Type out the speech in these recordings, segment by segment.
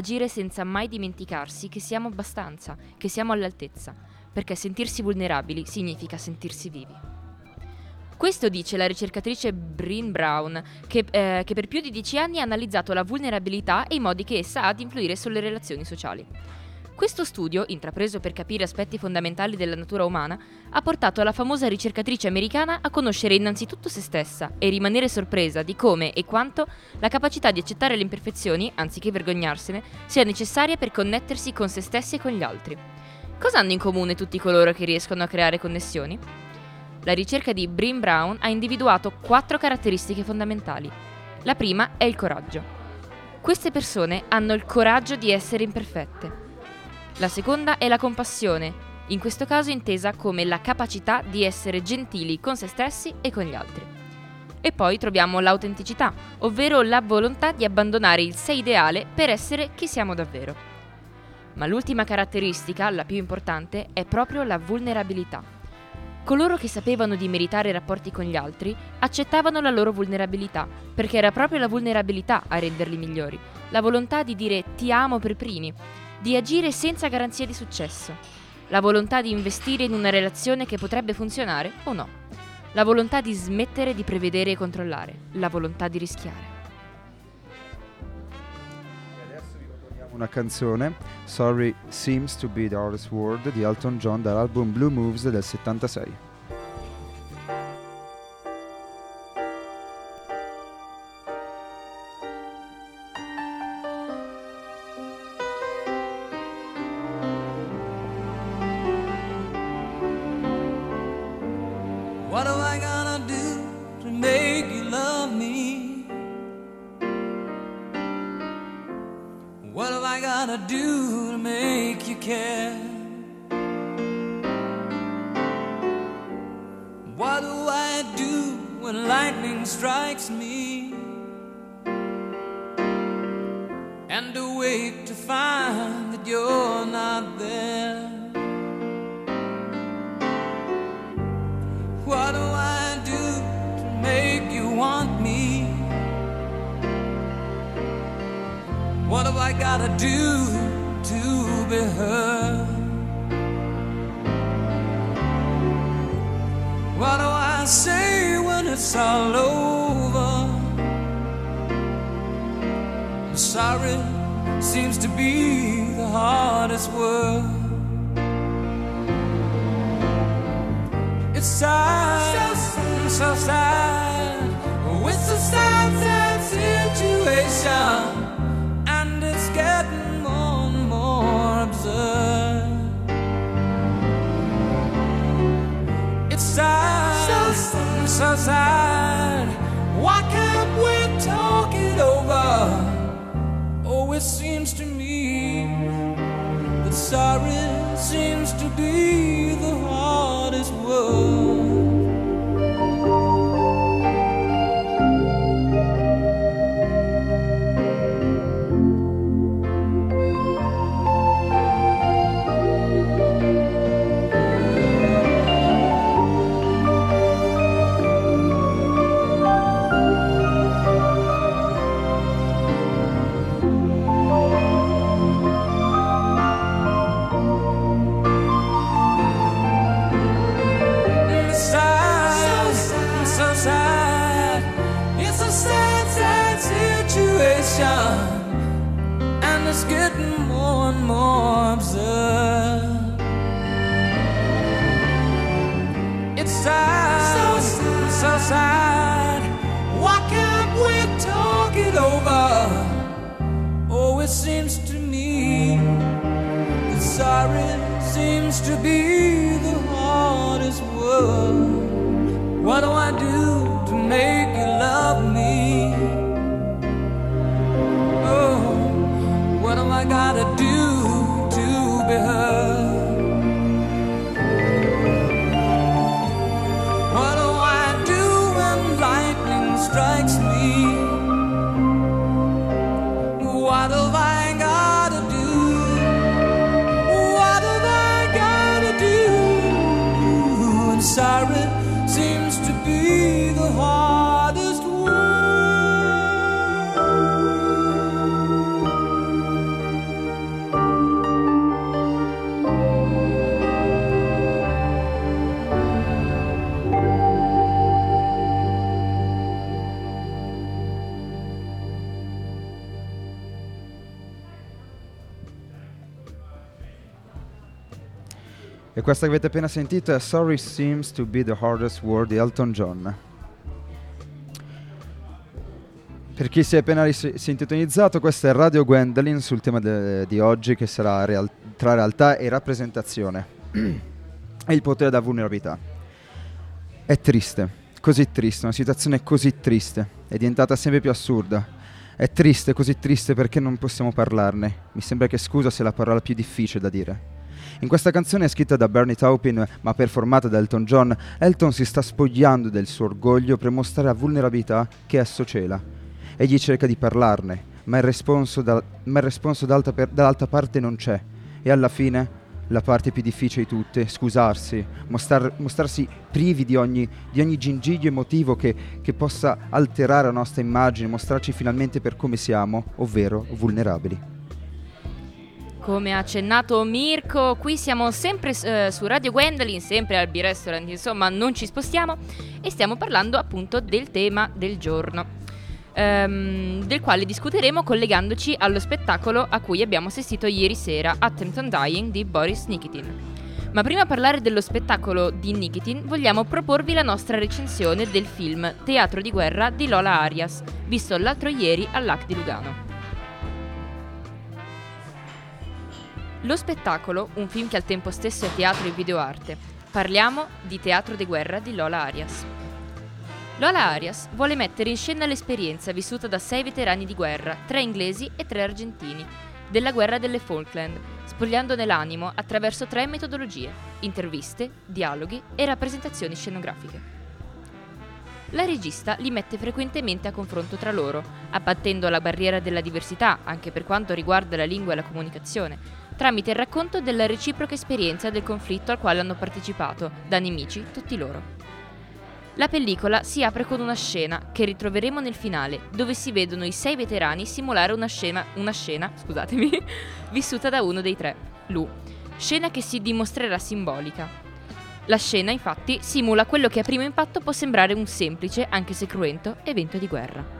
agire senza mai dimenticarsi che siamo abbastanza, che siamo all'altezza, perché sentirsi vulnerabili significa sentirsi vivi. Questo dice la ricercatrice Bryn Brown, che, eh, che per più di dieci anni ha analizzato la vulnerabilità e i modi che essa ha di influire sulle relazioni sociali. Questo studio, intrapreso per capire aspetti fondamentali della natura umana, ha portato la famosa ricercatrice americana a conoscere innanzitutto se stessa e rimanere sorpresa di come e quanto la capacità di accettare le imperfezioni, anziché vergognarsene, sia necessaria per connettersi con se stessi e con gli altri. Cosa hanno in comune tutti coloro che riescono a creare connessioni? La ricerca di Bryn Brown ha individuato quattro caratteristiche fondamentali. La prima è il coraggio. Queste persone hanno il coraggio di essere imperfette. La seconda è la compassione, in questo caso intesa come la capacità di essere gentili con se stessi e con gli altri. E poi troviamo l'autenticità, ovvero la volontà di abbandonare il sé ideale per essere chi siamo davvero. Ma l'ultima caratteristica, la più importante, è proprio la vulnerabilità. Coloro che sapevano di meritare rapporti con gli altri accettavano la loro vulnerabilità, perché era proprio la vulnerabilità a renderli migliori, la volontà di dire ti amo per primi, di agire senza garanzia di successo, la volontà di investire in una relazione che potrebbe funzionare o no, la volontà di smettere di prevedere e controllare, la volontà di rischiare. una canzone, Sorry Seems to be the Hardest Word di Elton John dall'album Blue Moves del 76. Gonna do to make you care? What do I do when lightning strikes me? And awake to find that you're gotta do to be heard? What do I say when it's all over? Sorry seems to be the hardest word. It's sad, so, so sad. It's a sad, sad situation, so. Why can't we talk it over? Oh, it seems to me that sorry seems to be the hardest word. Questa che avete appena sentito è Sorry Seems to be the Hardest Word di Elton John. Per chi si è appena ris- questo è Radio Gwendolyn sul tema de- di oggi che sarà real- tra realtà e rappresentazione e il potere da vulnerabilità. È triste, così triste, una situazione così triste, è diventata sempre più assurda. È triste, così triste perché non possiamo parlarne. Mi sembra che scusa sia la parola più difficile da dire. In questa canzone scritta da Bernie Taupin ma performata da Elton John, Elton si sta spogliando del suo orgoglio per mostrare la vulnerabilità che esso cela Egli cerca di parlarne, ma il responso, da, ma il responso per, dall'altra parte non c'è. E alla fine, la parte più difficile di tutte, scusarsi, mostrar, mostrarsi privi di ogni, di ogni gingiglio emotivo che, che possa alterare la nostra immagine, mostrarci finalmente per come siamo, ovvero vulnerabili. Come ha accennato Mirko, qui siamo sempre uh, su Radio Gwendolyn, sempre al B-Restaurant, insomma non ci spostiamo e stiamo parlando appunto del tema del giorno ehm, del quale discuteremo collegandoci allo spettacolo a cui abbiamo assistito ieri sera, Attempted Dying di Boris Nikitin. Ma prima di parlare dello spettacolo di Nikitin, vogliamo proporvi la nostra recensione del film Teatro di guerra di Lola Arias, visto l'altro ieri all'AC di Lugano. Lo spettacolo, un film che al tempo stesso è teatro e videoarte, parliamo di Teatro di guerra di Lola Arias. Lola Arias vuole mettere in scena l'esperienza vissuta da sei veterani di guerra, tre inglesi e tre argentini, della guerra delle Falkland, spogliandone l'animo attraverso tre metodologie, interviste, dialoghi e rappresentazioni scenografiche. La regista li mette frequentemente a confronto tra loro, abbattendo la barriera della diversità, anche per quanto riguarda la lingua e la comunicazione, tramite il racconto della reciproca esperienza del conflitto al quale hanno partecipato, da nemici tutti loro. La pellicola si apre con una scena che ritroveremo nel finale, dove si vedono i sei veterani simulare una scena, una scena scusatemi, vissuta da uno dei tre, Lu, scena che si dimostrerà simbolica. La scena, infatti, simula quello che a primo impatto può sembrare un semplice, anche se cruento, evento di guerra.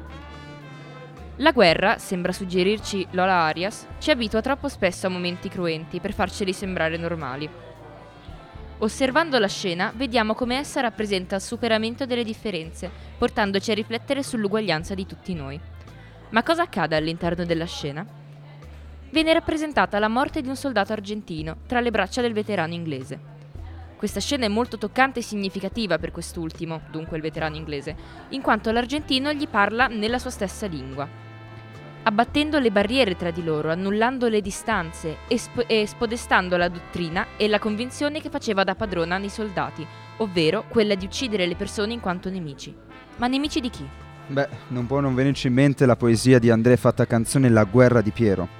La guerra, sembra suggerirci Lola Arias, ci abitua troppo spesso a momenti cruenti per farceli sembrare normali. Osservando la scena, vediamo come essa rappresenta il superamento delle differenze, portandoci a riflettere sull'uguaglianza di tutti noi. Ma cosa accade all'interno della scena? Viene rappresentata la morte di un soldato argentino tra le braccia del veterano inglese. Questa scena è molto toccante e significativa per quest'ultimo, dunque il veterano inglese, in quanto l'argentino gli parla nella sua stessa lingua abbattendo le barriere tra di loro, annullando le distanze e, sp- e spodestando la dottrina e la convinzione che faceva da padrona nei soldati, ovvero quella di uccidere le persone in quanto nemici. Ma nemici di chi? Beh, non può non venirci in mente la poesia di André fatta canzone La guerra di Piero.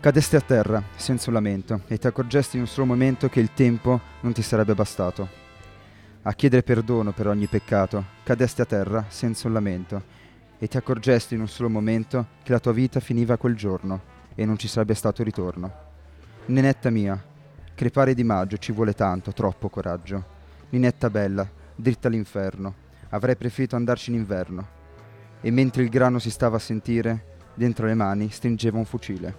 Cadesti a terra, senza un lamento, e ti accorgesti in un solo momento che il tempo non ti sarebbe bastato. A chiedere perdono per ogni peccato, cadesti a terra, senza un lamento, e ti accorgesti in un solo momento che la tua vita finiva quel giorno e non ci sarebbe stato ritorno. Ninetta mia, crepare di maggio ci vuole tanto, troppo coraggio. Ninetta bella, dritta all'inferno, avrei preferito andarci in inverno. E mentre il grano si stava a sentire, dentro le mani stringeva un fucile.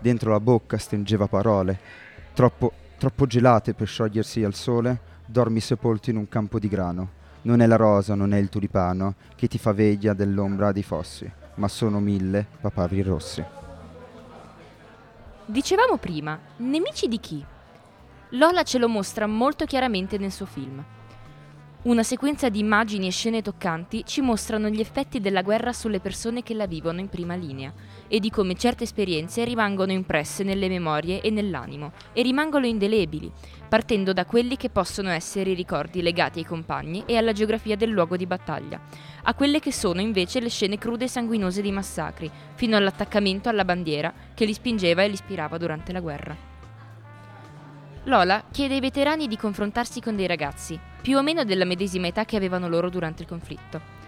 Dentro la bocca stringeva parole, troppo, troppo gelate per sciogliersi al sole, dormi sepolto in un campo di grano non è la rosa, non è il tulipano che ti fa veglia dell'ombra di fossi, ma sono mille papaveri rossi. Dicevamo prima, nemici di chi? Lola ce lo mostra molto chiaramente nel suo film. Una sequenza di immagini e scene toccanti ci mostrano gli effetti della guerra sulle persone che la vivono in prima linea e di come certe esperienze rimangono impresse nelle memorie e nell'animo e rimangono indelebili, partendo da quelli che possono essere i ricordi legati ai compagni e alla geografia del luogo di battaglia, a quelle che sono invece le scene crude e sanguinose dei massacri, fino all'attaccamento alla bandiera che li spingeva e li ispirava durante la guerra. Lola chiede ai veterani di confrontarsi con dei ragazzi, più o meno della medesima età che avevano loro durante il conflitto.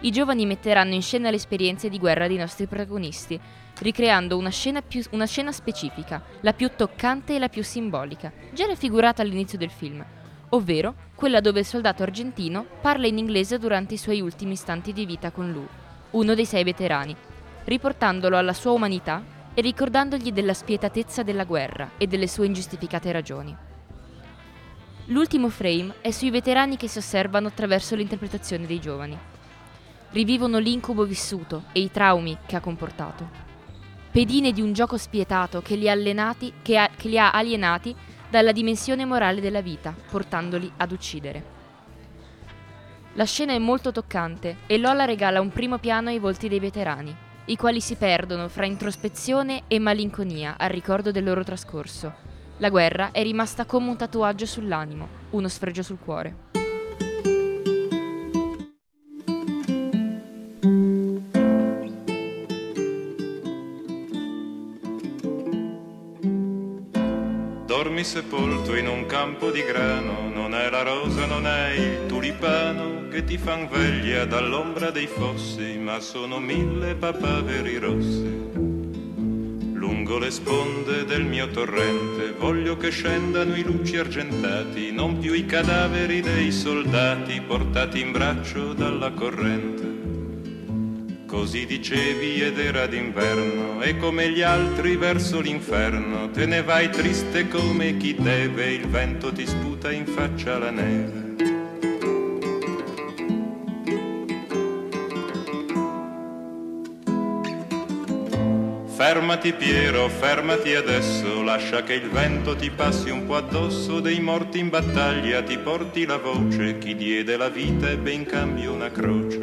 I giovani metteranno in scena le esperienze di guerra dei nostri protagonisti, ricreando una scena, più, una scena specifica, la più toccante e la più simbolica, già raffigurata all'inizio del film, ovvero quella dove il soldato argentino parla in inglese durante i suoi ultimi istanti di vita con Lou, uno dei sei veterani, riportandolo alla sua umanità e ricordandogli della spietatezza della guerra e delle sue ingiustificate ragioni. L'ultimo frame è sui veterani che si osservano attraverso l'interpretazione dei giovani. Rivivono l'incubo vissuto e i traumi che ha comportato. Pedine di un gioco spietato che li, allenati, che ha- che li ha alienati dalla dimensione morale della vita, portandoli ad uccidere. La scena è molto toccante e Lola regala un primo piano ai volti dei veterani, i quali si perdono fra introspezione e malinconia al ricordo del loro trascorso. La guerra è rimasta come un tatuaggio sull'animo, uno sfregio sul cuore. Dormi sepolto in un campo di grano, non è la rosa, non è il tulipano che ti fan veglia dall'ombra dei fossi, ma sono mille papaveri rossi. Lungo le sponde del mio torrente voglio che scendano i luci argentati, non più i cadaveri dei soldati portati in braccio dalla corrente. Così dicevi ed era d'inverno e come gli altri verso l'inferno te ne vai triste come chi deve, il vento ti sputa in faccia la neve. Fermati Piero, fermati adesso, lascia che il vento ti passi un po' addosso, dei morti in battaglia ti porti la voce, chi diede la vita ebbe in cambio una croce.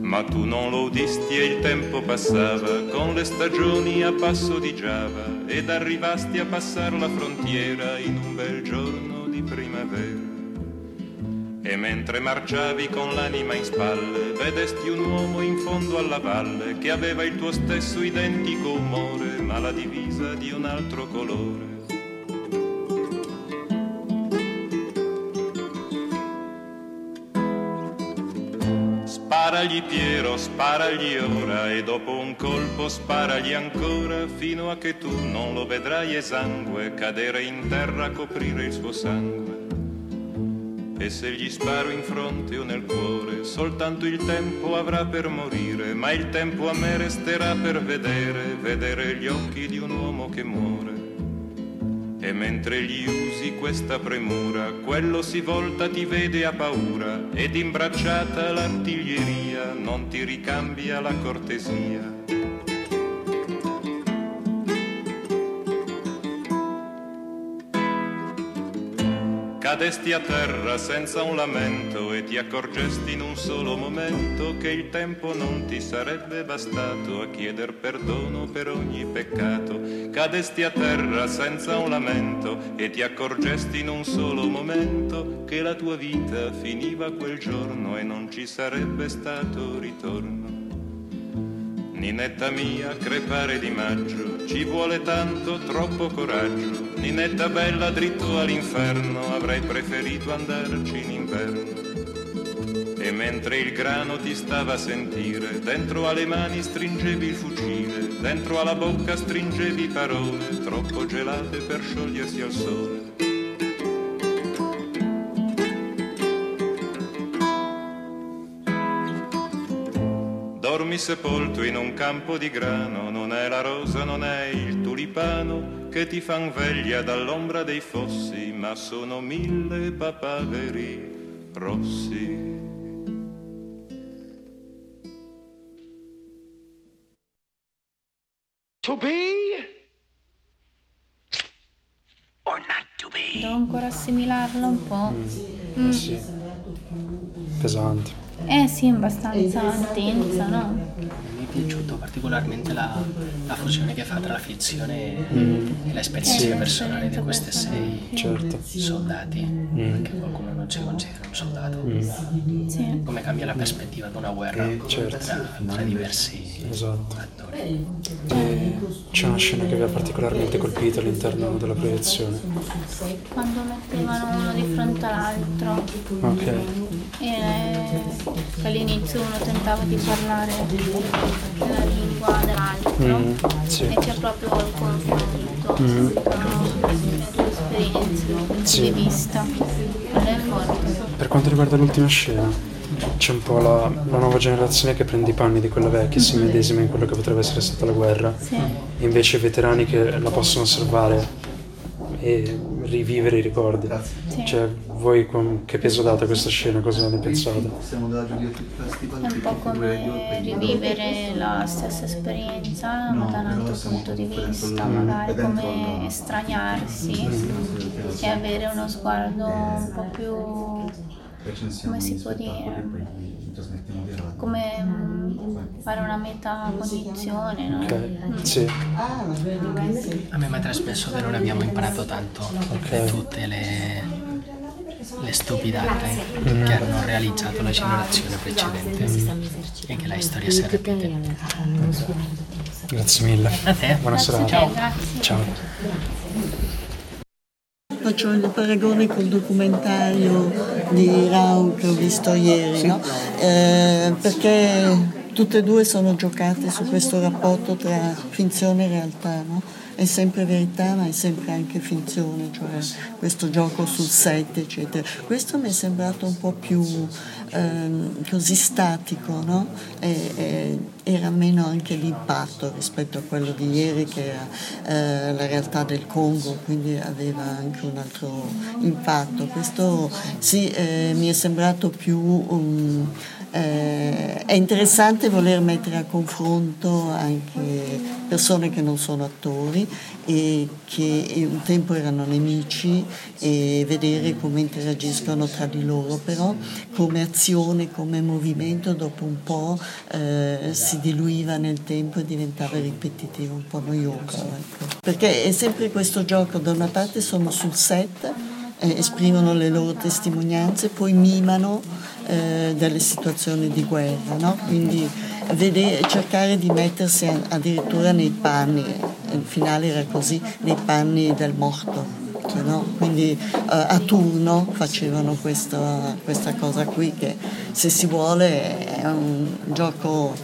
Ma tu non lo udisti e il tempo passava. Con le stagioni a passo di Giava. Ed arrivasti a passare la frontiera in un bel giorno. E mentre marciavi con l'anima in spalle, vedesti un uomo in fondo alla valle che aveva il tuo stesso identico umore, ma la divisa di un altro colore. Sparagli Piero, sparagli ora e dopo un colpo sparagli ancora fino a che tu non lo vedrai esangue cadere in terra a coprire il suo sangue. E se gli sparo in fronte o nel cuore, soltanto il tempo avrà per morire, ma il tempo a me resterà per vedere, vedere gli occhi di un uomo che muore. E mentre gli usi questa premura, quello si volta, ti vede a paura, ed imbracciata l'artiglieria non ti ricambia la cortesia. Cadesti a terra senza un lamento e ti accorgesti in un solo momento che il tempo non ti sarebbe bastato a chieder perdono per ogni peccato. Cadesti a terra senza un lamento e ti accorgesti in un solo momento che la tua vita finiva quel giorno e non ci sarebbe stato ritorno. Ninetta mia, crepare di maggio, ci vuole tanto, troppo coraggio. Ninetta bella, dritto all'inferno, avrei preferito andarci in inverno. E mentre il grano ti stava a sentire, dentro alle mani stringevi il fucile, dentro alla bocca stringevi parole, troppo gelate per sciogliersi al sole. Sepolto in un campo di grano, non è la rosa, non è il tulipano che ti fan veglia dall'ombra dei fossi, ma sono mille papaveri rossi. To be or not to be? Devo ancora assimilarla un po'. Mm. Sì. Pesante. Eh sì, abbastanza intensa, no? Mi è piaciuto particolarmente la, la fusione che fa tra la fizione e, e l'esperienza Sì, personale di questi sei Certo. soldati, perché qualcuno non si considera un soldato. Sì. Come cambia la prospettiva di una guerra certo. tra, tra diversi Esatto. attori. E c'è una scena che vi ha particolarmente colpito all'interno della proiezione. Quando mettevano uno di fronte all'altro Ok. e all'inizio uno tentava di parlare la lingua dell'altro Mm, sì. e c'è proprio il confronto tra le tue esperienze, Sì. di vista. Per quanto riguarda l'ultima scena, c'è un po' la, la nuova generazione che prende i panni di quella vecchia e si medesima in quello che potrebbe essere stata la guerra. Sì. E invece i veterani che la possono osservare e rivivere i ricordi. Sì. Cioè, voi con che peso date a questa scena? Cosa ne pensate? È un po' come rivivere la stessa esperienza ma da un altro punto di vista, magari come estraniarsi e avere uno sguardo un po' più, come si può dire, come mm, fare una metacognizione, no? Ok, sì. A me mi ha trasmesso che non abbiamo imparato tanto da tutte le, le stupidate che hanno realizzato la generazione precedente e che la storia si ripete. Grazie mille. A te. Buona serata. Ciao. Ciao. Faccio il paragone col documentario di Rau che ho visto ieri, no? Eh, perché tutte e due sono giocate su questo rapporto tra finzione e realtà. No? È sempre verità ma è sempre anche finzione, cioè questo gioco sul set, eccetera. Questo mi è sembrato un po' più ehm, così statico, no? E- e- era meno anche l'impatto rispetto a quello di ieri che era eh, la realtà del Congo, quindi aveva anche un altro impatto. Questo sì, eh, mi è sembrato più un, eh, è interessante voler mettere a confronto anche persone che non sono attori e che un tempo erano nemici e vedere come interagiscono tra di loro, però come azione, come movimento dopo un po' eh, si diluiva nel tempo e diventava ripetitivo, un po' noioso. Ecco. Perché è sempre questo gioco, da una parte sono sul set, eh, esprimono le loro testimonianze, poi mimano eh, delle situazioni di guerra, no? quindi vede- cercare di mettersi addirittura nei panni, il finale era così, nei panni del morto. no? Quindi eh, a turno facevano questa, questa cosa qui che se si vuole è un gioco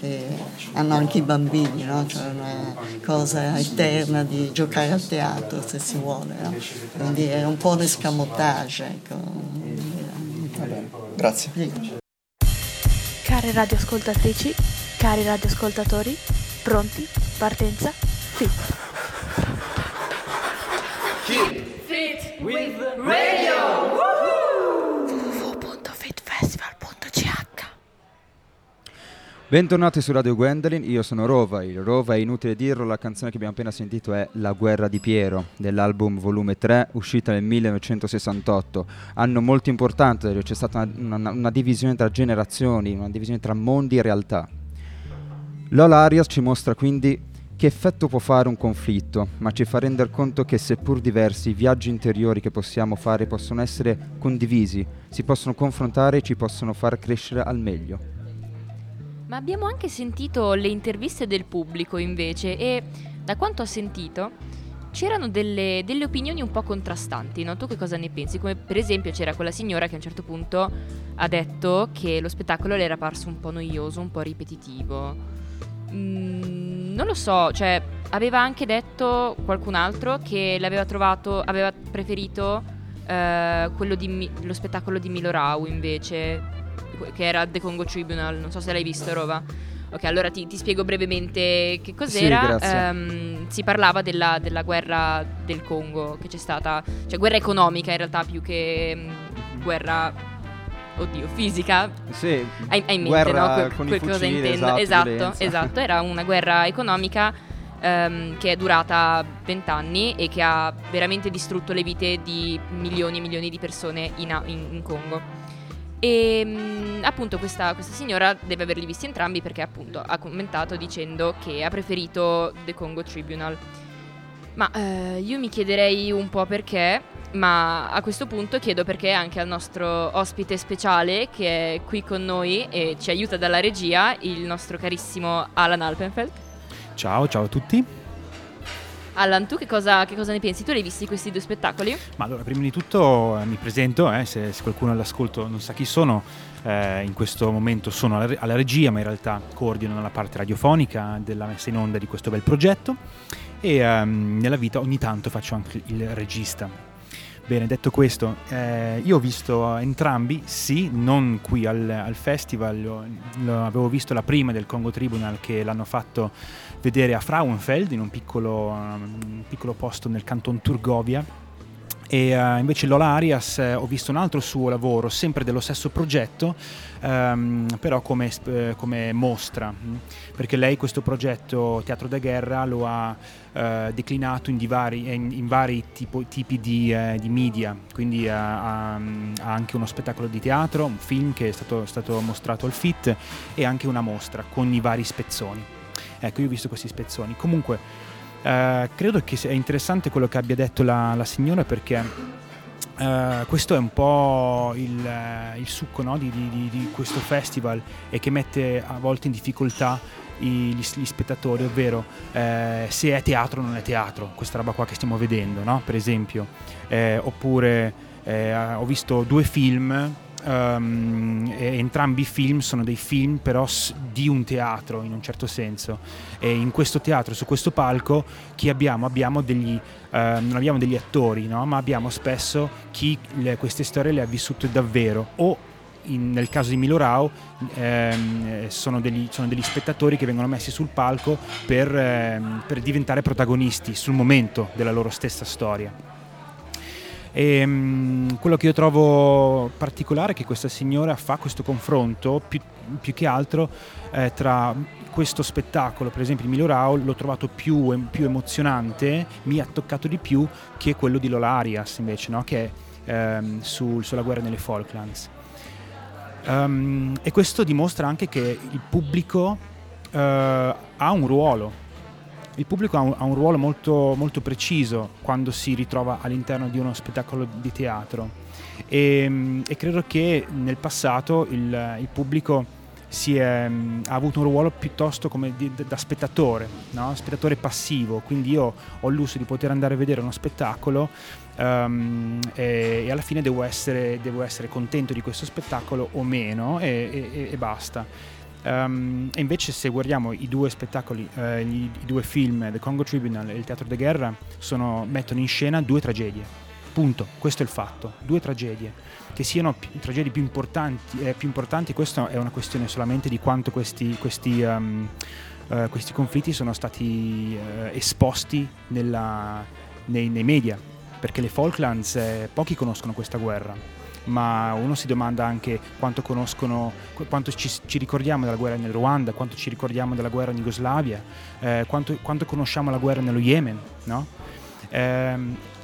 che hanno anche i bambini, no? cioè una cosa eterna di giocare al teatro se si vuole. no? Quindi è un po' un escamotage. Ecco. Grazie. Care radioascoltatrici, cari radioascoltatori, pronti? Partenza? Sì. www.fitfestival.ch Bentornati su Radio Gwendolyn, io sono Rova, il Rova è inutile dirlo, la canzone che abbiamo appena sentito è La guerra di Piero, dell'album volume 3, uscita nel 1968, anno molto importante, dove c'è stata una, una- una divisione tra generazioni, una divisione tra mondi e realtà. Lola Arias ci mostra quindi che effetto può fare un conflitto, ma ci fa rendere conto che seppur diversi, i viaggi interiori che possiamo fare possono essere condivisi, si possono confrontare e ci possono far crescere al meglio. Ma abbiamo anche sentito le interviste del pubblico invece e da quanto ho sentito c'erano delle, delle opinioni un po' contrastanti, no? Tu che cosa ne pensi? Come per esempio c'era quella signora che a un certo punto ha detto che lo spettacolo le era parso un po' noioso, un po' ripetitivo. Mm, non lo so, cioè aveva anche detto qualcun altro che l'aveva trovato, aveva preferito eh, quello di lo spettacolo di Milo Rau invece, che era The Congo Tribunal, non so se l'hai visto Rova. Ok, allora ti, ti spiego brevemente che cos'era. Sì, grazie. Ehm, si parlava della, della guerra del Congo che c'è stata, cioè guerra economica in realtà più che mm, guerra, oddio, fisica, Sì, hai, hai in mente, no? Que- con i que- cosa fucili, intendo? esatto, esatto, esatto, era una guerra economica ehm, che è durata vent'anni e che ha veramente distrutto le vite di milioni e milioni di persone in, in- in Congo. E mm, appunto questa, questa signora deve averli visti entrambi perché appunto ha commentato dicendo che ha preferito The Congo Tribunal. Ma eh, io mi chiederei un po' perché, ma a questo punto chiedo perché anche al nostro ospite speciale che è qui con noi e ci aiuta dalla regia, il nostro carissimo Alan Alpenfeld. Ciao, ciao a tutti. Alan, tu che cosa, che cosa ne pensi? Tu hai visti questi due spettacoli? Ma allora, prima di tutto eh, mi presento, eh, se, se qualcuno all'ascolto non sa chi sono, eh, in questo momento sono alla, alla regia, ma in realtà coordino la parte radiofonica della messa in onda di questo bel progetto e ehm, nella vita ogni tanto faccio anche il regista. Bene, detto questo, eh, io ho visto entrambi, sì, non qui al, al festival, lo, lo avevo visto la prima del Congo Tribunal che l'hanno fatto vedere a Frauenfeld, in un piccolo, un piccolo posto nel canton Turgovia, e uh, invece Lola Arias eh, ho visto un altro suo lavoro, sempre dello stesso progetto, ehm, però come, eh, come, mostra, mh? perché lei questo progetto Teatro da Guerra lo ha eh, declinato in, divari, in, in vari tipo, tipi di, eh, di, media, quindi ha, ha, anche uno spettacolo di teatro, un film che è stato, stato mostrato al FIT e anche una mostra con i vari spezzoni. Ecco, io ho visto questi spezzoni. Comunque, eh, credo che sia interessante quello che abbia detto la, la signora perché Uh, questo è un po' il, uh, il succo no? di, di, di, questo festival e che mette a volte in difficoltà gli, gli, spettatori, ovvero uh, se è teatro o non è teatro, questa roba qua che stiamo vedendo, no? per esempio. oppure ho visto due film Um, entrambi i film sono dei film però di un teatro in un certo senso e in questo teatro, su questo palco chi abbiamo? Abbiamo degli, uh, non abbiamo degli attori no? ma abbiamo spesso chi le, queste storie le ha vissute davvero o in, nel caso di Milorao ehm, sono, degli, sono, degli, spettatori che vengono messi sul palco per, ehm, per diventare protagonisti sul momento della loro stessa storia. E, um, quello che io trovo particolare è che questa signora fa questo confronto più, più che altro eh, tra questo spettacolo, per esempio di Milorao, l'ho trovato più, più, emozionante, mi ha toccato di più che quello di Lola Arias invece, no? che è ehm, sul, sulla guerra nelle Falklands. Um, e questo dimostra anche che il pubblico uh, ha un ruolo. Il pubblico ha un, ha un ruolo molto, molto, preciso quando si ritrova all'interno di uno spettacolo di teatro. E, e credo che nel passato il, il pubblico è, ha avuto un ruolo piuttosto come di, da spettatore, no? spettatore passivo, quindi io ho il lusso di poter andare a vedere uno spettacolo um, e, e, alla fine devo essere, devo essere, contento di questo spettacolo o meno e, e, e basta. Um, e invece se guardiamo i due spettacoli, eh, gli, i due film, The Congo Tribunal e Il Teatro di Guerra, sono, mettono in scena due tragedie. Punto, questo è il fatto, due tragedie. Che siano p- tragedie più importanti, eh, più importanti, questa è una questione solamente di quanto questi, questi, um, uh, questi conflitti sono stati uh, esposti nella, nei, nei, media, perché le Falklands eh, pochi conoscono questa guerra ma uno si domanda anche quanto conoscono, quanto ci, ci ricordiamo della guerra nel Ruanda, quanto ci ricordiamo della guerra in Jugoslavia, eh, quanto, quanto, conosciamo la guerra nello Yemen. No? Eh,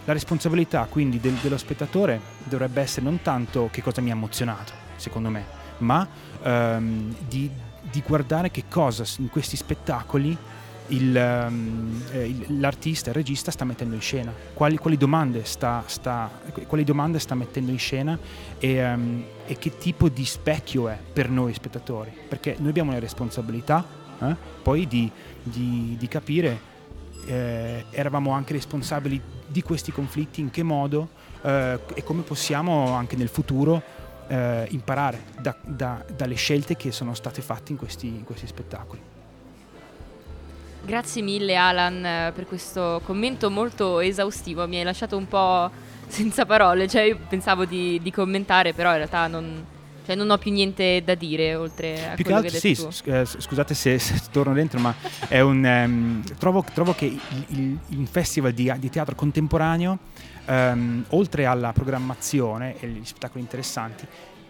la responsabilità quindi del, dello spettatore dovrebbe essere non tanto che cosa mi ha emozionato, secondo me, ma ehm, di, di guardare che cosa in questi spettacoli il, um, il, l'artista, il regista sta mettendo in scena, quali, quali, domande, sta, sta, quali domande, sta, mettendo in scena e, um, e, che tipo di specchio è per noi spettatori, perché noi abbiamo la responsabilità eh, poi di, di, di capire, eh, eravamo anche responsabili di questi conflitti, in che modo eh, e come possiamo anche nel futuro eh, imparare da, da, dalle scelte che sono state fatte in questi, in questi spettacoli. Grazie mille Alan per questo commento molto esaustivo, mi hai lasciato un po' senza parole, cioè io pensavo di, di commentare, però in realtà non, cioè non ho più niente da dire oltre a più quello che, altro, che sì, eh, scusate se, se, torno dentro, ma è un, um, trovo, trovo, che il, il, il festival di, di, teatro contemporaneo, um, oltre alla programmazione e gli spettacoli interessanti,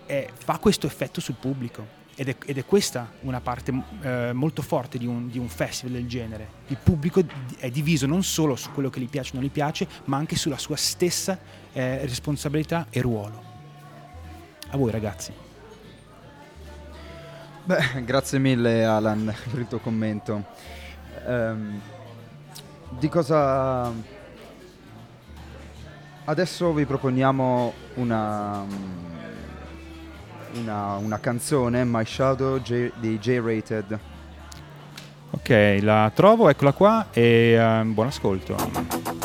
eh, fa questo effetto sul pubblico ed è, ed è, questa una parte eh, molto forte di un, di un, festival del genere. Il pubblico è diviso non solo su quello che gli piace o non gli piace, ma anche sulla sua stessa eh, responsabilità e ruolo. A voi ragazzi. Beh, grazie mille Alan per il tuo commento. Um, di cosa... Adesso vi proponiamo una una, una canzone, My Shadow J, di J-Rated. Ok, la trovo, eccola qua e um, buon ascolto.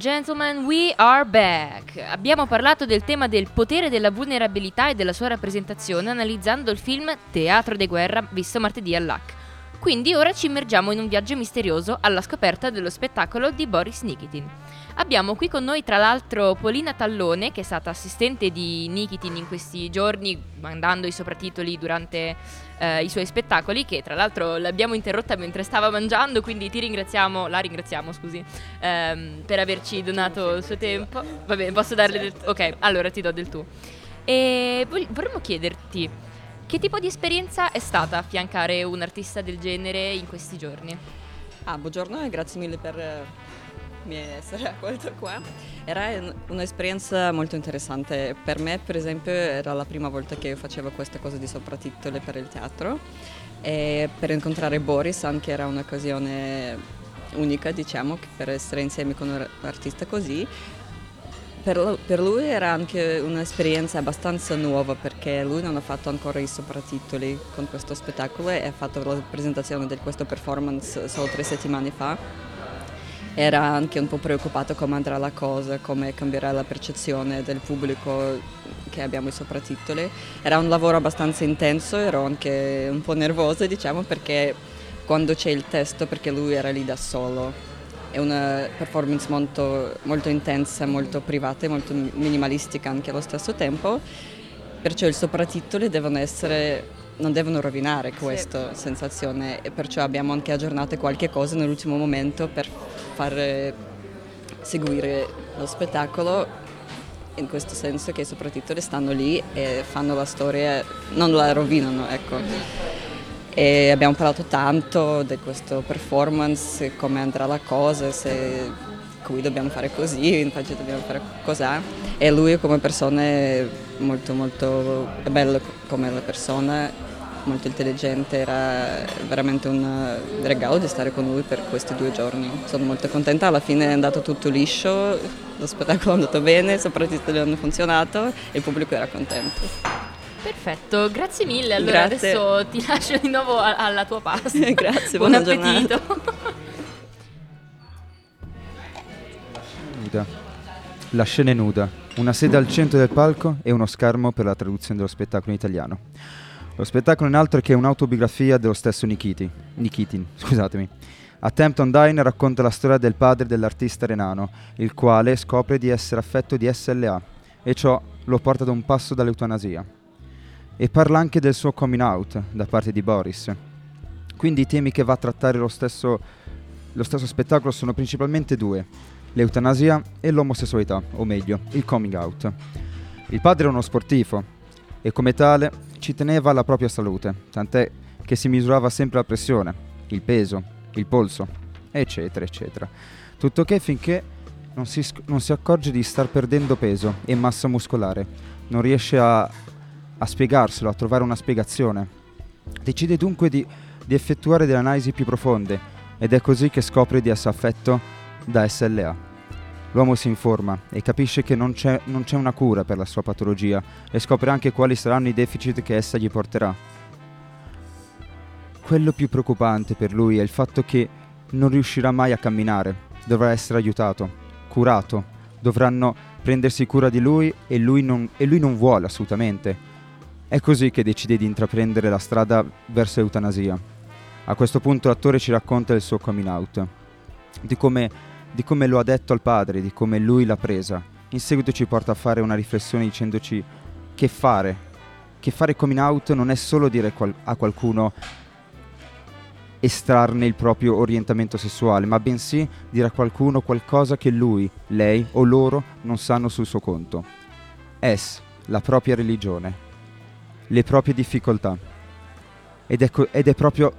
Gentlemen, we are back. Abbiamo parlato del tema del potere della vulnerabilità e della sua rappresentazione analizzando il film Teatro de guerra visto martedì all'AC. Quindi ora ci immergiamo in un viaggio misterioso alla scoperta dello spettacolo di Boris Nikitin. Abbiamo qui con noi tra l'altro Polina Tallone, che è stata assistente di Nikitin in questi giorni, mandando i soprattitoli durante eh, i suoi spettacoli, che tra l'altro l'abbiamo interrotta mentre stava mangiando, quindi ti ringraziamo, la ringraziamo, scusi, ehm, per averci donato il suo tempo. Va bene, posso darle del... Ok, allora ti do del tu. E vorremmo chiederti, che tipo di esperienza è stata affiancare un artista del genere in questi giorni? Ah, buongiorno e grazie mille per mi essere accolto qua. Era un'esperienza molto interessante. Per me, per esempio, era la prima volta che facevo queste cose di sopratitoli per il teatro e per incontrare Boris anche era un'occasione unica, diciamo, per essere insieme con un artista così. Per, lui era anche un'esperienza abbastanza nuova perché lui non ha fatto ancora i sopratitoli con questo spettacolo e ha fatto la presentazione di questo performance solo tre settimane fa era anche un po' preoccupato come andrà la cosa, come cambierà la percezione del pubblico che abbiamo i sopratitoli. Era un lavoro abbastanza intenso, ero anche un po' nervosa diciamo perché quando c'è il testo, perché lui era lì da solo, è una performance molto, molto intensa, molto privata e molto minimalistica anche allo stesso tempo, perciò i sopratitoli devono essere non devono rovinare questa sì. sensazione e perciò abbiamo anche aggiornato qualche cosa nell'ultimo momento per far seguire lo spettacolo in questo senso che soprattutto stanno lì e fanno la storia, non la rovinano, ecco. E abbiamo parlato tanto di questo performance, come andrà la cosa, se qui dobbiamo fare così, infatti dobbiamo fare così. E lui come persona è molto molto bello come la persona molto intelligente, era veramente un regalo di stare con lui per questi due giorni. Sono molto contenta, alla fine è andato tutto liscio, lo spettacolo è andato bene, soprattutto hanno funzionato e il pubblico era contento. Perfetto, grazie mille. Allora grazie. adesso ti lascio di nuovo alla tua pasta. grazie, buon appetito. Nuda. La scena è nuda, una sede al centro del palco e uno schermo per la traduzione dello spettacolo in italiano. Lo spettacolo è altro che un'autobiografia dello stesso Nikiti, Nikitin. Scusatemi. A Tempton Dine racconta la storia del padre dell'artista renano, il quale scopre di essere affetto di SLA e ciò lo porta ad un passo dall'eutanasia. E parla anche del suo coming out da parte di Boris. Quindi i temi che va a trattare lo stesso, lo stesso spettacolo sono principalmente due, l'eutanasia e l'omosessualità, o meglio, il coming out. Il padre è uno sportivo e come tale ci teneva alla propria salute, tant'è che si misurava sempre la pressione, il peso, il polso, eccetera, eccetera. Tutto che finché non si, non si accorge di star perdendo peso e massa muscolare, non riesce a, a spiegarselo, a trovare una spiegazione. Decide dunque di, di effettuare delle analisi più profonde ed è così che scopre di essere affetto da SLA. L'uomo si informa e capisce che non c'è, non c'è, una cura per la sua patologia e scopre anche quali saranno i deficit che essa gli porterà. Quello più preoccupante per lui è il fatto che non riuscirà mai a camminare, dovrà essere aiutato, curato, dovranno prendersi cura di lui e lui non, e lui non vuole assolutamente. È così che decide di intraprendere la strada verso l'eutanasia. A questo punto l'attore ci racconta il suo coming out, di come di come lo ha detto al padre, di come lui l'ha presa. In seguito ci porta a fare una riflessione dicendoci che fare. Che fare coming out non è solo dire qual- a qualcuno estrarne il proprio orientamento sessuale, ma bensì dire a qualcuno qualcosa che lui, lei o loro non sanno sul suo conto. Es, la propria religione, le proprie difficoltà. Ed è, co- ed è proprio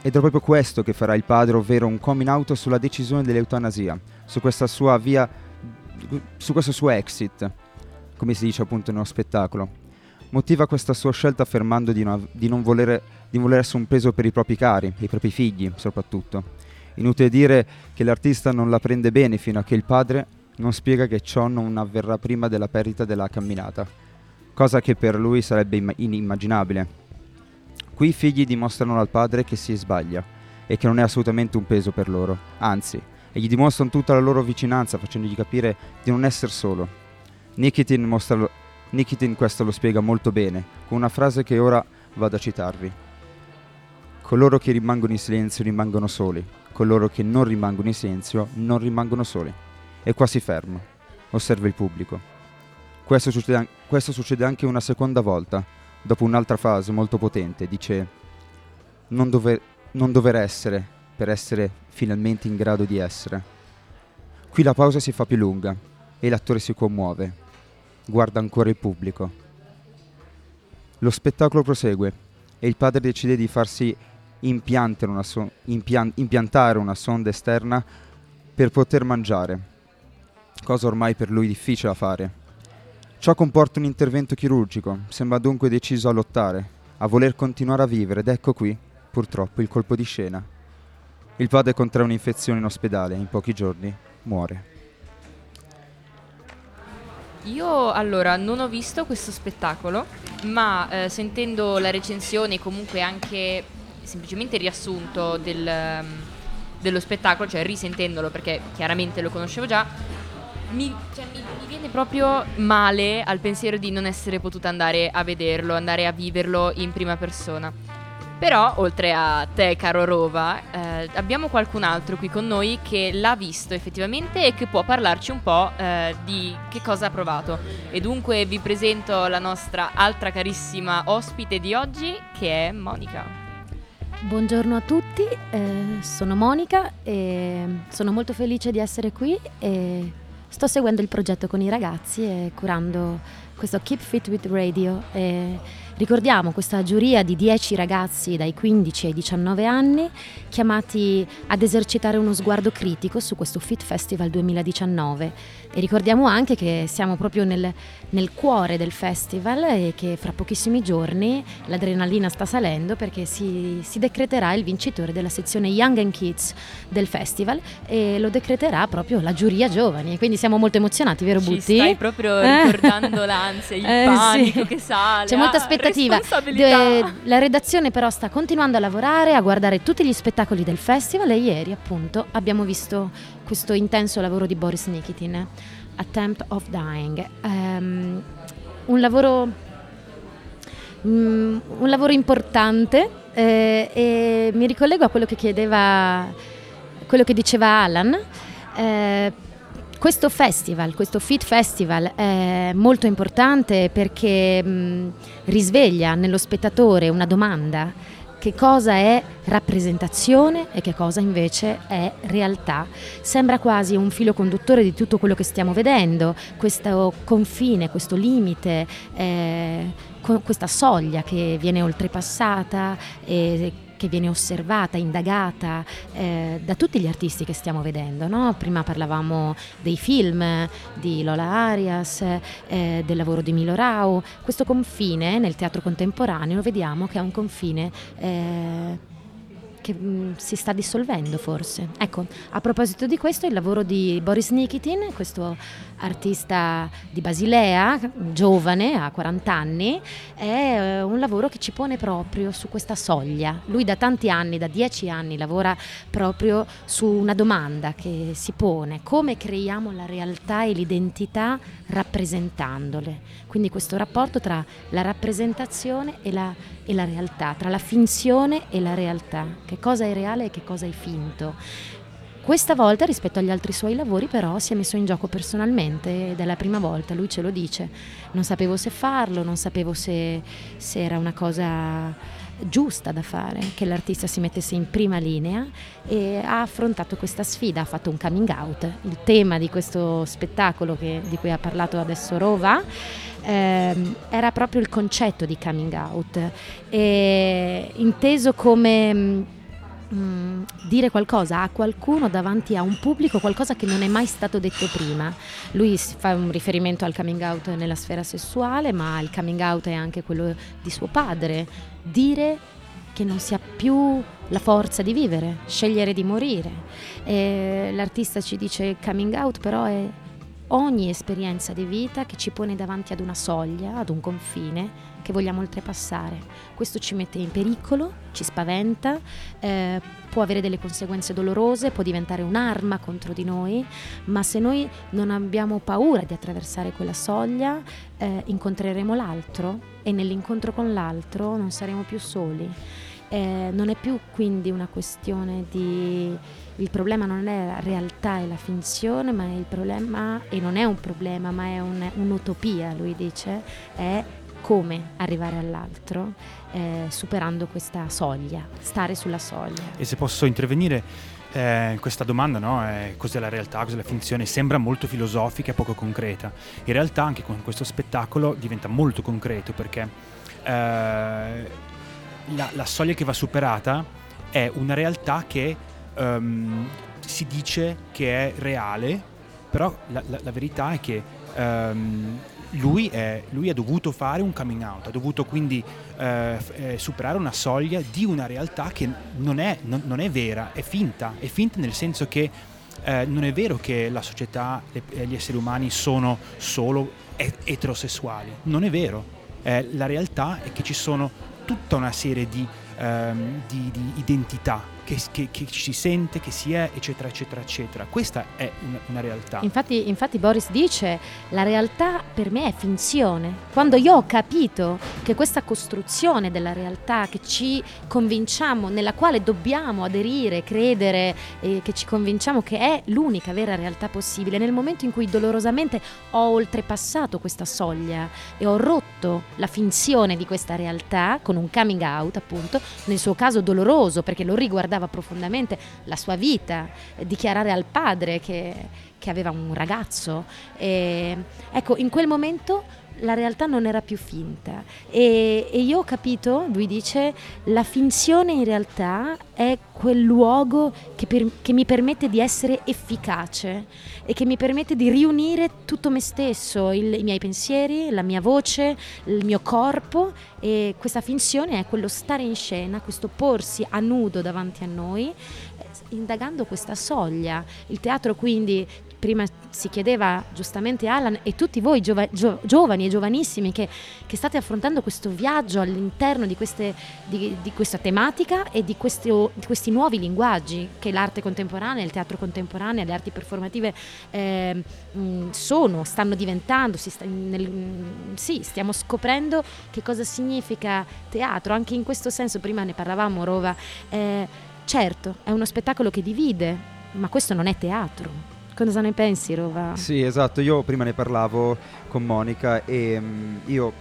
ed è proprio questo che farà il padre, ovvero un coming out sulla decisione dell'eutanasia, su questa sua via, su questo suo exit, come si dice appunto nello spettacolo. Motiva questa sua scelta affermando di, no, di non volere, di voler essere un peso per i propri cari, i propri figli soprattutto. Inutile dire che l'artista non la prende bene fino a che il padre non spiega che ciò non avverrà prima della perdita della camminata, cosa che per lui sarebbe inimmaginabile. Qui i figli dimostrano al padre che si sbaglia e che non è assolutamente un peso per loro, anzi, e gli dimostrano tutta la loro vicinanza facendogli capire di non essere solo. Nikitin, lo- Nikitin questo lo spiega molto bene, con una frase che ora vado a citarvi. Coloro che rimangono in silenzio rimangono soli, coloro che non rimangono in silenzio non rimangono soli. E qua si ferma, osserva il pubblico. Questo succede, an- questo succede anche una seconda volta, dopo un'altra frase molto potente, dice non dover, non dover essere per essere finalmente in grado di essere. Qui la pausa si fa più lunga e l'attore si commuove, guarda ancora il pubblico. Lo spettacolo prosegue e il padre decide di farsi impiantare una, so- impian- impiantare una sonda esterna per poter mangiare, cosa ormai per lui difficile da fare. Ciò comporta un intervento chirurgico, sembra dunque deciso a lottare, a voler continuare a vivere ed ecco qui, purtroppo, il colpo di scena. Il padre contrae un'infezione in ospedale e in pochi giorni muore. Io allora non ho visto questo spettacolo, ma eh, sentendo la recensione e comunque anche semplicemente il riassunto del, dello spettacolo, cioè risentendolo perché chiaramente lo conoscevo già, mi, cioè, mi viene proprio male al pensiero di non essere potuta andare a vederlo, andare a viverlo in prima persona. Però, oltre a te, caro Rova, eh, abbiamo qualcun altro qui con noi che l'ha visto effettivamente e che può parlarci un po' eh, di che cosa ha provato. E dunque vi presento la nostra altra carissima ospite di oggi, che è Monica. Buongiorno a tutti, eh, sono Monica e sono molto felice di essere qui e sto seguendo il progetto con i ragazzi e curando questo Keep Fit with Radio. E ricordiamo questa giuria di 10 ragazzi dai 15 ai 19 anni chiamati ad esercitare uno sguardo critico su questo Fit Festival 2019 e ricordiamo anche che siamo proprio nel, nel cuore del festival e che fra pochissimi giorni l'adrenalina sta salendo perché si, si decreterà il vincitore della sezione Young and Kids del festival e lo decreterà proprio la giuria giovani. Quindi siamo molto emozionati, vero Ci Butti? stai proprio Eh. ricordando l'ansia, il Eh, panico sì. che sale. C'è molta ah, aspettativa. De- la redazione però sta continuando a lavorare, a guardare tutti gli spettacoli del festival e ieri appunto abbiamo visto questo intenso lavoro di Boris Nikitin, Attempt of Dying. Ehm, un lavoro mm, un lavoro importante eh, e mi ricollego a quello che chiedeva quello che diceva Alan. Eh, questo festival, questo Fit Festival è molto importante perché mh, risveglia nello spettatore una domanda. Che cosa è rappresentazione e che cosa invece è realtà? Sembra quasi un filo conduttore di tutto quello che stiamo vedendo, questo confine, questo limite, eh, questa soglia che viene oltrepassata e che viene osservata, indagata eh, da tutti gli artisti che stiamo vedendo. no? Prima parlavamo dei film di Lola Arias, eh, del lavoro di Milo Rau. Questo confine nel teatro contemporaneo vediamo che è un confine eh, che mh, si sta dissolvendo forse. Ecco, a proposito di questo, il lavoro di Boris Nikitin, questo artista di Basilea, giovane, ha 40 anni, è eh, un lavoro che ci pone proprio su questa soglia. Lui da tanti anni, da 10 anni, lavora proprio su una domanda che si pone, come creiamo la realtà e l'identità rappresentandole. Quindi questo rapporto tra la rappresentazione e la, e la realtà, tra la finzione e la realtà, che cosa è reale e che cosa è finto. Questa volta rispetto agli altri suoi lavori però si è messo in gioco personalmente ed è la prima volta, lui ce lo dice, non sapevo se farlo, non sapevo se, se era una cosa giusta da fare, che l'artista si mettesse in prima linea e ha affrontato questa sfida, ha fatto un coming out. Il tema di questo spettacolo che- di cui ha parlato adesso Rova ehm, era proprio il concetto di coming out, e inteso come... mh, mm, dire qualcosa a qualcuno davanti a un pubblico, qualcosa che non è mai stato detto prima. Lui fa un riferimento al coming out nella sfera sessuale, ma il coming out è anche quello di suo padre. Dire che non si ha più la forza di vivere, scegliere di morire. E l'artista ci dice coming out però è ogni esperienza di vita che ci pone davanti ad una soglia, ad un confine che vogliamo oltrepassare. Questo ci mette in pericolo, ci spaventa, eh, può avere delle conseguenze dolorose, può diventare un'arma contro di noi, ma se noi non abbiamo paura di attraversare quella soglia, eh, incontreremo l'altro e nell'incontro con l'altro non saremo più soli. Eh, non è più quindi una questione di il problema non è la realtà e la finzione, ma è il problema, e non è un problema, ma è un, un'utopia, lui dice, è come arrivare all'altro eh, superando questa soglia, stare sulla soglia. E se posso intervenire, eh, questa domanda, no? eh, cos'è la realtà, cos'è la finzione, sembra molto filosofica e poco concreta. In realtà anche con questo spettacolo diventa molto concreto perché eh, la, la, soglia che va superata è una realtà che um, si dice che è reale, però la, la, la verità è che um, lui, è, lui, ha dovuto fare un coming out, ha dovuto quindi eh, eh, superare una soglia di una realtà che non è, non, non è vera, è finta, è finta nel senso che eh, non è vero che la società e gli esseri umani sono solo eterosessuali, non è vero. Eh, la realtà è che ci sono tutta una serie di, ehm, di, di identità che, che, che, si sente, che si è, eccetera, eccetera, eccetera. Questa è una, una realtà. Infatti, infatti, Boris dice, la realtà per me è finzione. Quando io ho capito che questa costruzione della realtà che ci convinciamo, nella quale dobbiamo aderire, credere, eh, che ci convinciamo che è l'unica vera realtà possibile, nel momento in cui dolorosamente ho oltrepassato questa soglia e ho rotto la finzione di questa realtà con un coming out, appunto, nel suo caso doloroso perché lo riguardava riguardava profondamente la sua vita, dichiarare al padre che, che aveva un ragazzo. E, ecco, in quel momento la realtà non era più finta e, e, io ho capito, lui dice, la finzione in realtà è quel luogo che, per, che, mi permette di essere efficace e che mi permette di riunire tutto me stesso, il, i miei pensieri, la mia voce, il mio corpo e questa finzione è quello stare in scena, questo porsi a nudo davanti a noi indagando questa soglia. Il teatro quindi prima si chiedeva giustamente Alan e tutti voi giova, gio, giovani e giovanissimi che, che, state affrontando questo viaggio all'interno di, queste, di, di questa tematica e di, questi, di, questi, nuovi linguaggi che l'arte contemporanea, il teatro contemporaneo, le arti performative eh, sono, stanno diventando, sta, nel, sì, stiamo scoprendo che cosa significa teatro, anche in questo senso, prima ne parlavamo Rova, eh, certo è uno spettacolo che divide, ma questo non è teatro. Cosa ne pensi, Rova? Sì, esatto. Io prima ne parlavo con Monica e um, io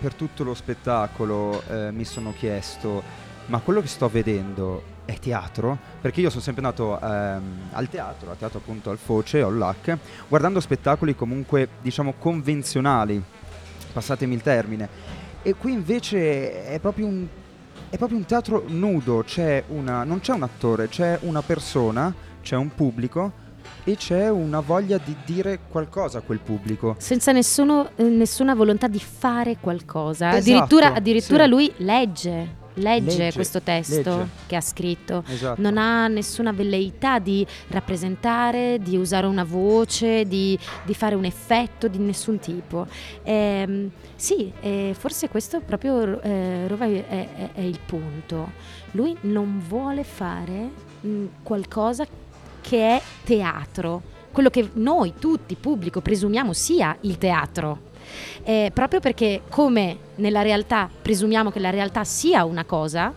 per tutto lo spettacolo eh, mi sono chiesto, ma quello che sto vedendo è teatro? Perché io sono sempre andato ehm, al teatro, al teatro appunto al Foce, al LAC, guardando spettacoli comunque diciamo convenzionali, passatemi il termine. E qui invece è proprio un, è proprio un teatro nudo, c'è una, non c'è un attore, c'è una persona, c'è un pubblico e c'è una voglia di dire qualcosa a quel pubblico. Senza nessuno, eh, nessuna volontà di fare qualcosa. Esatto, addirittura, addirittura sì. lui legge. Legge, legge, questo testo legge. che ha scritto, esatto. non ha nessuna velleità di rappresentare, di usare una voce, di, di fare un effetto di nessun tipo. Eh, sì, eh, forse questo proprio eh, Rova è, è, è, il punto. Lui non vuole fare mh, qualcosa che è teatro, quello che noi tutti, pubblico, presumiamo sia il teatro. Eh, proprio perché come nella realtà presumiamo che la realtà sia una cosa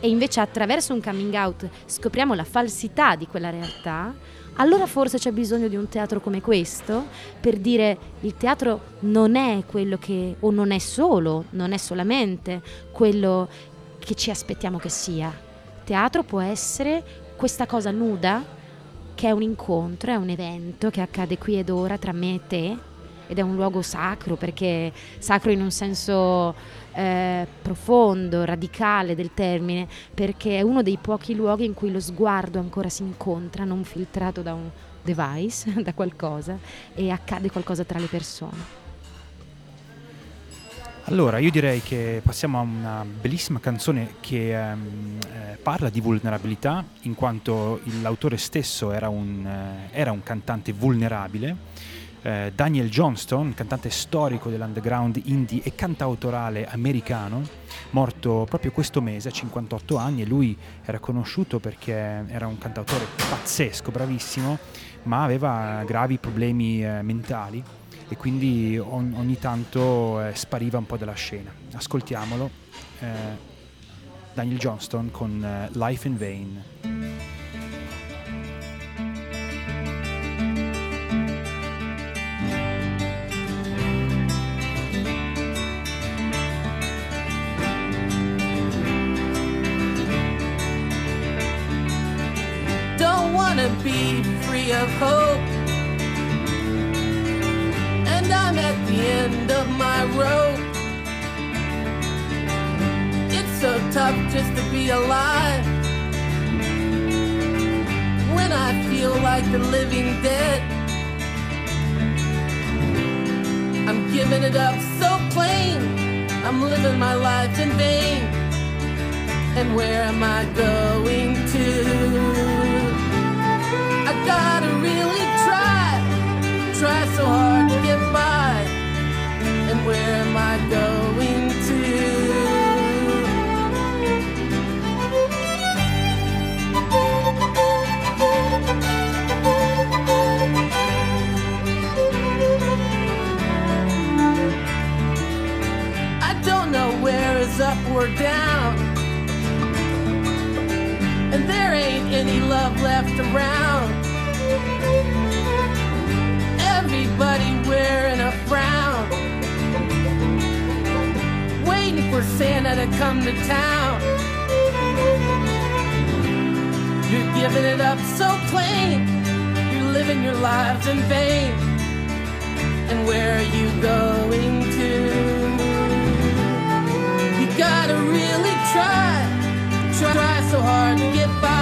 e invece attraverso un coming out scopriamo la falsità di quella realtà, allora forse c'è bisogno di un teatro come questo per dire il teatro non è quello che, o non è solo, non è solamente quello che ci aspettiamo che sia. Teatro può essere questa cosa nuda che è un incontro, è un evento che accade qui ed ora tra me e te ed è un luogo sacro perché sacro in un senso eh, profondo, radicale del termine, perché è uno dei pochi luoghi in cui lo sguardo ancora si incontra, non filtrato da un device, da qualcosa, e accade qualcosa tra le persone. Allora, io direi che passiamo a una bellissima canzone che ehm, eh, parla di vulnerabilità, in quanto l'autore stesso era un, eh, era un cantante vulnerabile. eh, Daniel Johnston, cantante storico dell'underground indie e cantautorale americano, morto proprio questo mese a 58 anni e lui era conosciuto perché era un cantautore pazzesco, bravissimo, ma aveva gravi problemi eh, mentali e quindi on- ogni tanto eh, spariva un po' dalla scena. Ascoltiamolo, eh, Daniel Johnston con eh, Life in Vain. Be free of hope. I'm at the end of my rope. It's so tough just to be alive. When I feel like the living dead. I'm giving it up so plain. I'm living my life in vain. And where am I going to? I gotta really try, try so hard to get by. Where am I going to? I don't know where is up or down. And there ain't any love left around. Everybody wearing a for Santa to come to town. You're giving it up so plain. You're living your lives in vain. And where are you going to? You gotta really try try so hard to get by.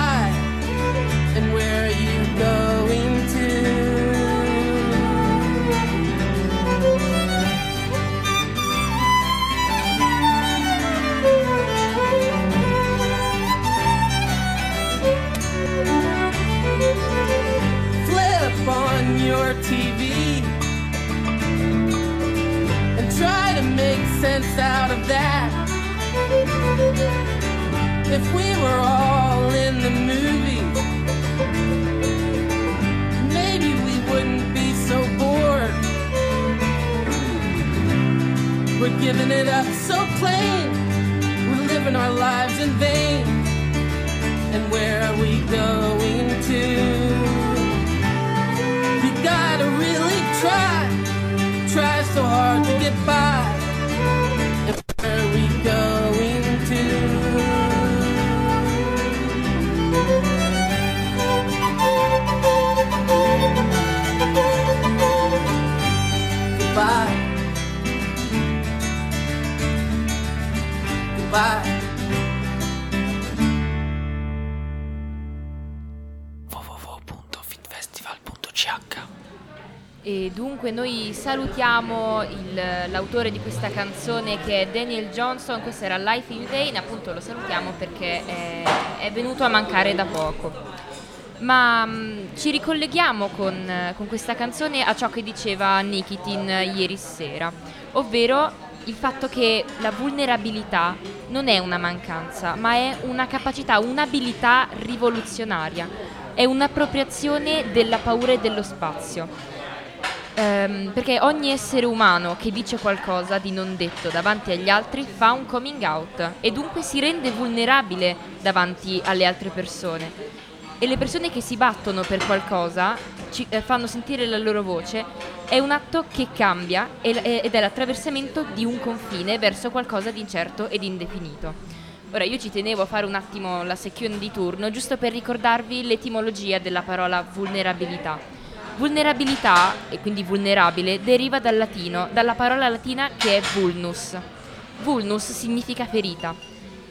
Make sense out of that. If we were all in the movie, maybe we wouldn't be so bored. We're giving it up so plain, we're living our lives in vain. And where are we going to? You gotta really try, try so hard to get by. Www.fitfestival.ch E dunque noi salutiamo il- l'autore di questa canzone che è Daniel Johnson, questa era Life in Vain, appunto lo salutiamo perché è, è venuto a mancare da poco. Ma mh, ci ricolleghiamo con, con questa canzone a ciò che diceva Nikitin ieri sera, ovvero il fatto che la vulnerabilità non è una mancanza, ma è una capacità, un'abilità rivoluzionaria, è un'appropriazione della paura e dello spazio. Ehm, perché ogni essere umano che dice qualcosa di non detto davanti agli altri fa un coming out e dunque si rende vulnerabile davanti alle altre persone. E le persone che si battono per qualcosa, ci, eh, fanno sentire la loro voce, è un atto che cambia e l- ed è l'attraversamento di un confine verso qualcosa di incerto ed indefinito. Ora io ci tenevo a fare un attimo la secchione di turno, giusto per ricordarvi l'etimologia della parola vulnerabilità. Vulnerabilità, e quindi vulnerabile, deriva dal latino, dalla parola latina che è vulnus. Vulnus significa ferita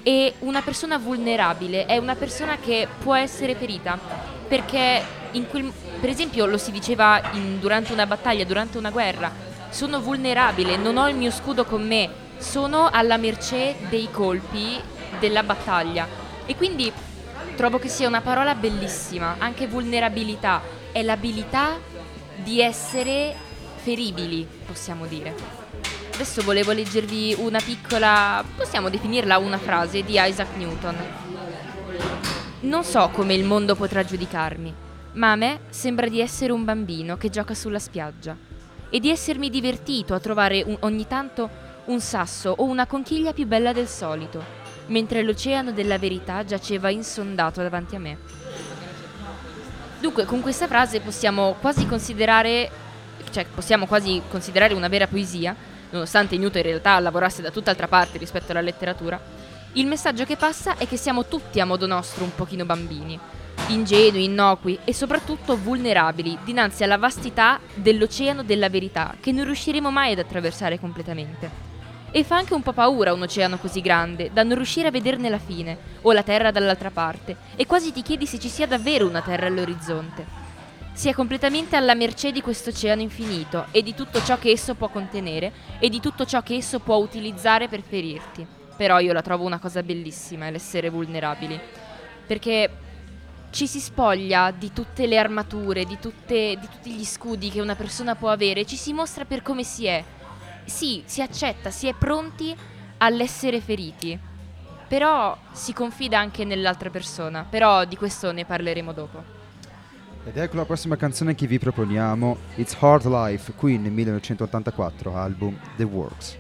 e una persona vulnerabile è una persona che può essere ferita perché quel- per esempio lo si diceva in- durante una battaglia, durante una guerra, sono vulnerabile, non ho il mio scudo con me, sono alla mercé dei colpi della battaglia e quindi trovo che sia una parola bellissima, anche vulnerabilità, è l'abilità di essere feribili, possiamo dire. Adesso volevo leggervi una piccola, possiamo definirla una frase di Isaac Newton. Non so come il mondo potrà giudicarmi, ma a me sembra di essere un bambino che gioca sulla spiaggia e di essermi divertito a trovare un- ogni tanto un sasso o una conchiglia più bella del solito, mentre l'oceano della verità giaceva insondato davanti a me. Dunque, con questa frase possiamo quasi considerare, cioè possiamo quasi considerare una vera poesia, nonostante Newton in realtà lavorasse da tutt'altra parte rispetto alla letteratura. Il messaggio che passa è che siamo tutti a modo nostro un pochino bambini, ingenui, innocui e soprattutto vulnerabili dinanzi alla vastità dell'oceano della verità che non riusciremo mai ad attraversare completamente. E fa anche un po' paura un oceano così grande, da non riuscire a vederne la fine, o la terra dall'altra parte, e quasi ti chiedi se ci sia davvero una terra all'orizzonte. Si è completamente alla mercé di questo oceano infinito e di tutto ciò che esso può contenere e di tutto ciò che esso può utilizzare per ferirti. Però io la trovo una cosa bellissima, l'essere vulnerabili. Perché ci si spoglia di tutte le armature, di, tutte- di tutti gli scudi che una persona può avere, ci si mostra per come si è. Sì, si accetta, si è pronti all'essere feriti. Però si confida anche nell'altra persona. Però di questo ne parleremo dopo. Ed ecco la prossima canzone che vi proponiamo, It's Hard Life, Queen 1984, album The Works.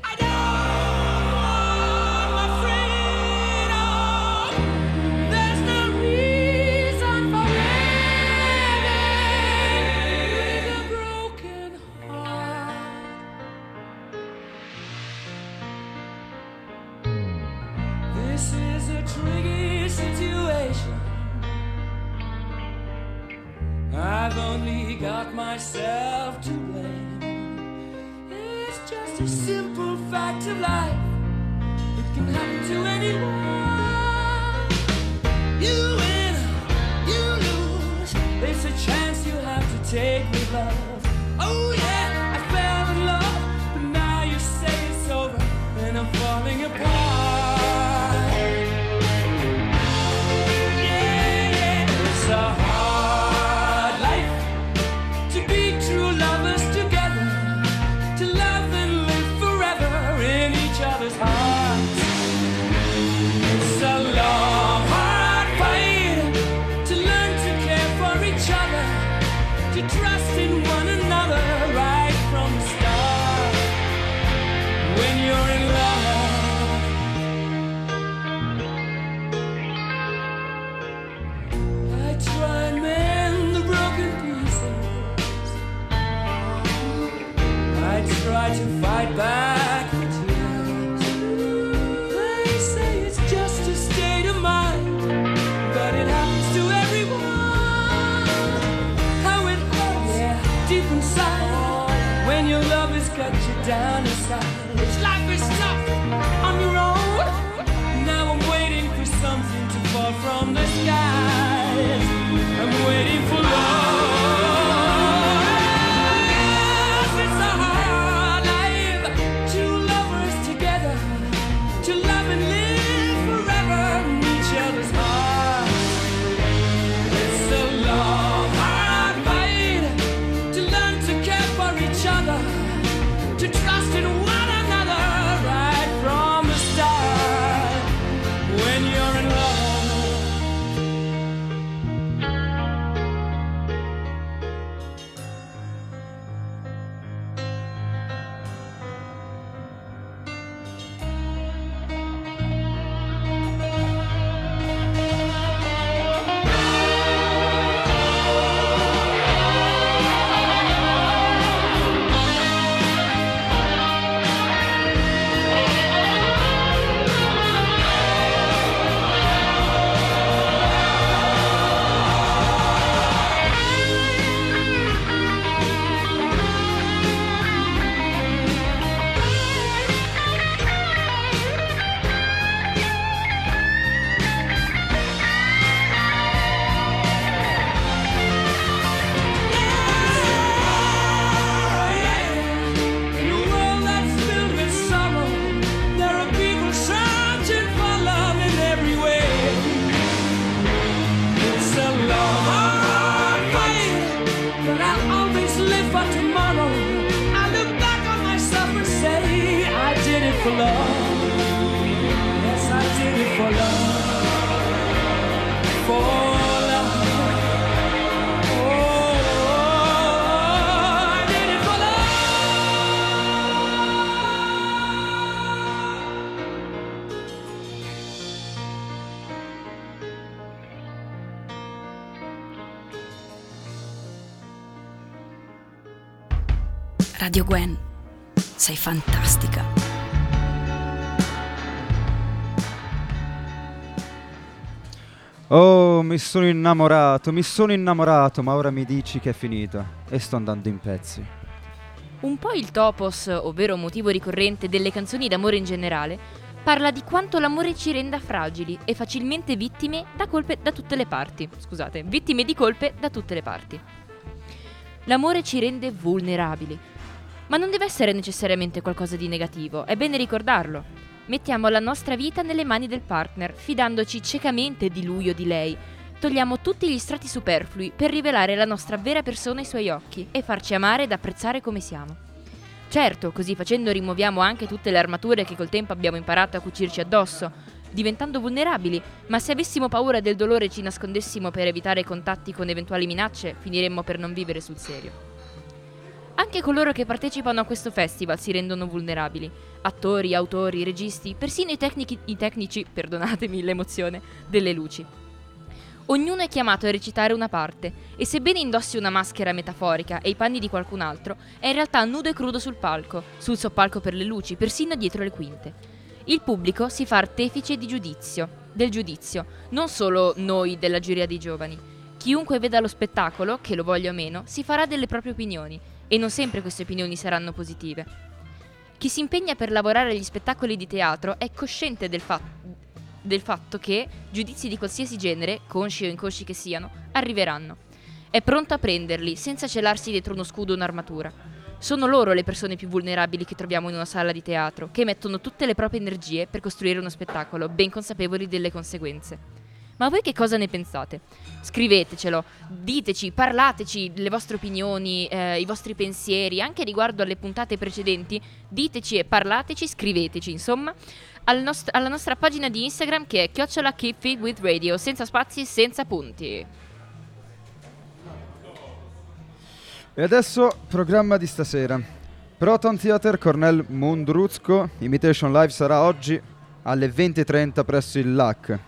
Deep when your love has cut you down inside. It's life is tough on your own. Now I'm waiting for something to fall from the skies. I'm waiting for love. Radio Gwen, sei fantastica. Oh, mi sono innamorato, mi sono innamorato, ma ora mi dici che è finita e sto andando in pezzi. Un po' il topos, ovvero motivo ricorrente delle canzoni d'amore in generale, parla di quanto l'amore ci renda fragili e facilmente vittime da colpe da tutte le parti. Scusate, vittime di colpe da tutte le parti. L'amore ci rende vulnerabili, ma non deve essere necessariamente qualcosa di negativo, è bene ricordarlo. Mettiamo la nostra vita nelle mani del partner, fidandoci ciecamente di lui o di lei. Togliamo tutti gli strati superflui per rivelare la nostra vera persona ai suoi occhi e farci amare ed apprezzare come siamo. Certo, così facendo rimuoviamo anche tutte le armature che col tempo abbiamo imparato a cucirci addosso, diventando vulnerabili, ma se avessimo paura del dolore e ci nascondessimo per evitare contatti con eventuali minacce, finiremmo per non vivere sul serio. Anche coloro che partecipano a questo festival si rendono vulnerabili. Attori, autori, registi, persino i, tecnici- i tecnici, perdonatemi l'emozione, delle luci. Ognuno è chiamato a recitare una parte e sebbene indossi una maschera metaforica e i panni di qualcun altro, è in realtà nudo e crudo sul palco, sul soppalco per le luci, persino dietro le quinte. Il pubblico si fa artefice di giudizio, del giudizio, non solo noi della giuria dei giovani. Chiunque veda lo spettacolo, che lo voglia o meno, si farà delle proprie opinioni e non sempre queste opinioni saranno positive. Chi si impegna per lavorare agli spettacoli di teatro è cosciente del, fa- del fatto che giudizi di qualsiasi genere, consci o inconsci che siano, arriveranno. È pronto a prenderli senza celarsi dietro uno scudo o un'armatura. Sono loro le persone più vulnerabili che troviamo in una sala di teatro, che mettono tutte le proprie energie per costruire uno spettacolo, ben consapevoli delle conseguenze. Ma voi che cosa ne pensate? Scrivetecelo, diteci, parlateci le vostre opinioni, eh, i vostri pensieri, anche riguardo alle puntate precedenti. Diteci e parlateci, scriveteci, insomma, al nost- alla nostra pagina di Instagram che è chiocciola with Radio, senza spazi, senza punti. E adesso, programma di stasera. Proton Theater Cornel Mundruzco, Imitation Live sarà oggi alle 20.30 presso il LAC.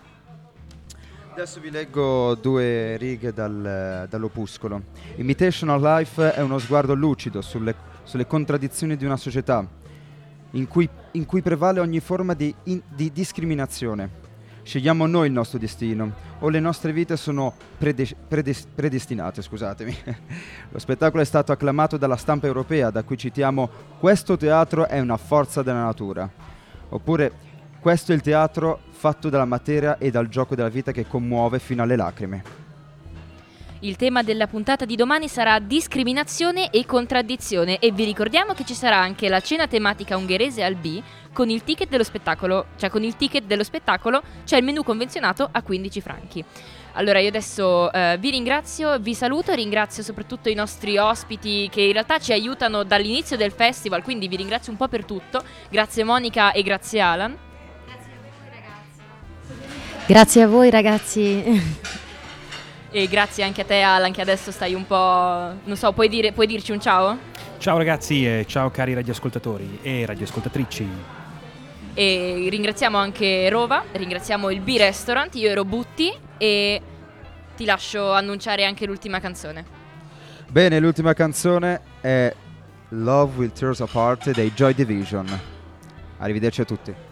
Adesso vi leggo due righe dal- dall'opuscolo. Imitational Life è uno sguardo lucido sulle, sulle contraddizioni di una società in cui, in cui prevale ogni forma di, in- di discriminazione. Scegliamo noi il nostro destino o le nostre vite sono prede- predes- predestinate, scusatemi. Lo spettacolo è stato acclamato dalla stampa europea, da cui citiamo Questo teatro è una forza della natura. Oppure questo è il teatro fatto dalla materia e dal gioco della vita che commuove fino alle lacrime. Il tema della puntata di domani sarà discriminazione e contraddizione e vi ricordiamo che ci sarà anche la cena tematica ungherese al B con il ticket dello spettacolo, cioè con il ticket dello spettacolo c'è il menù convenzionato a 15 franchi. Allora io adesso eh, vi ringrazio, vi saluto, ringrazio soprattutto i nostri ospiti che in realtà ci aiutano dall'inizio del festival, quindi vi ringrazio un po' per tutto. Grazie Monica e grazie Alan. Grazie a voi ragazzi. E grazie anche a te Alan che adesso stai un po'... non so, puoi, dire, puoi dirci un ciao? Ciao ragazzi e ciao cari radioascoltatori e radioascoltatrici. E ringraziamo anche Rova, ringraziamo il B-Restaurant, io ero Butti e ti lascio annunciare anche l'ultima canzone. Bene, l'ultima canzone è Love Will Tear Us Apart dei Joy Division. Arrivederci a tutti.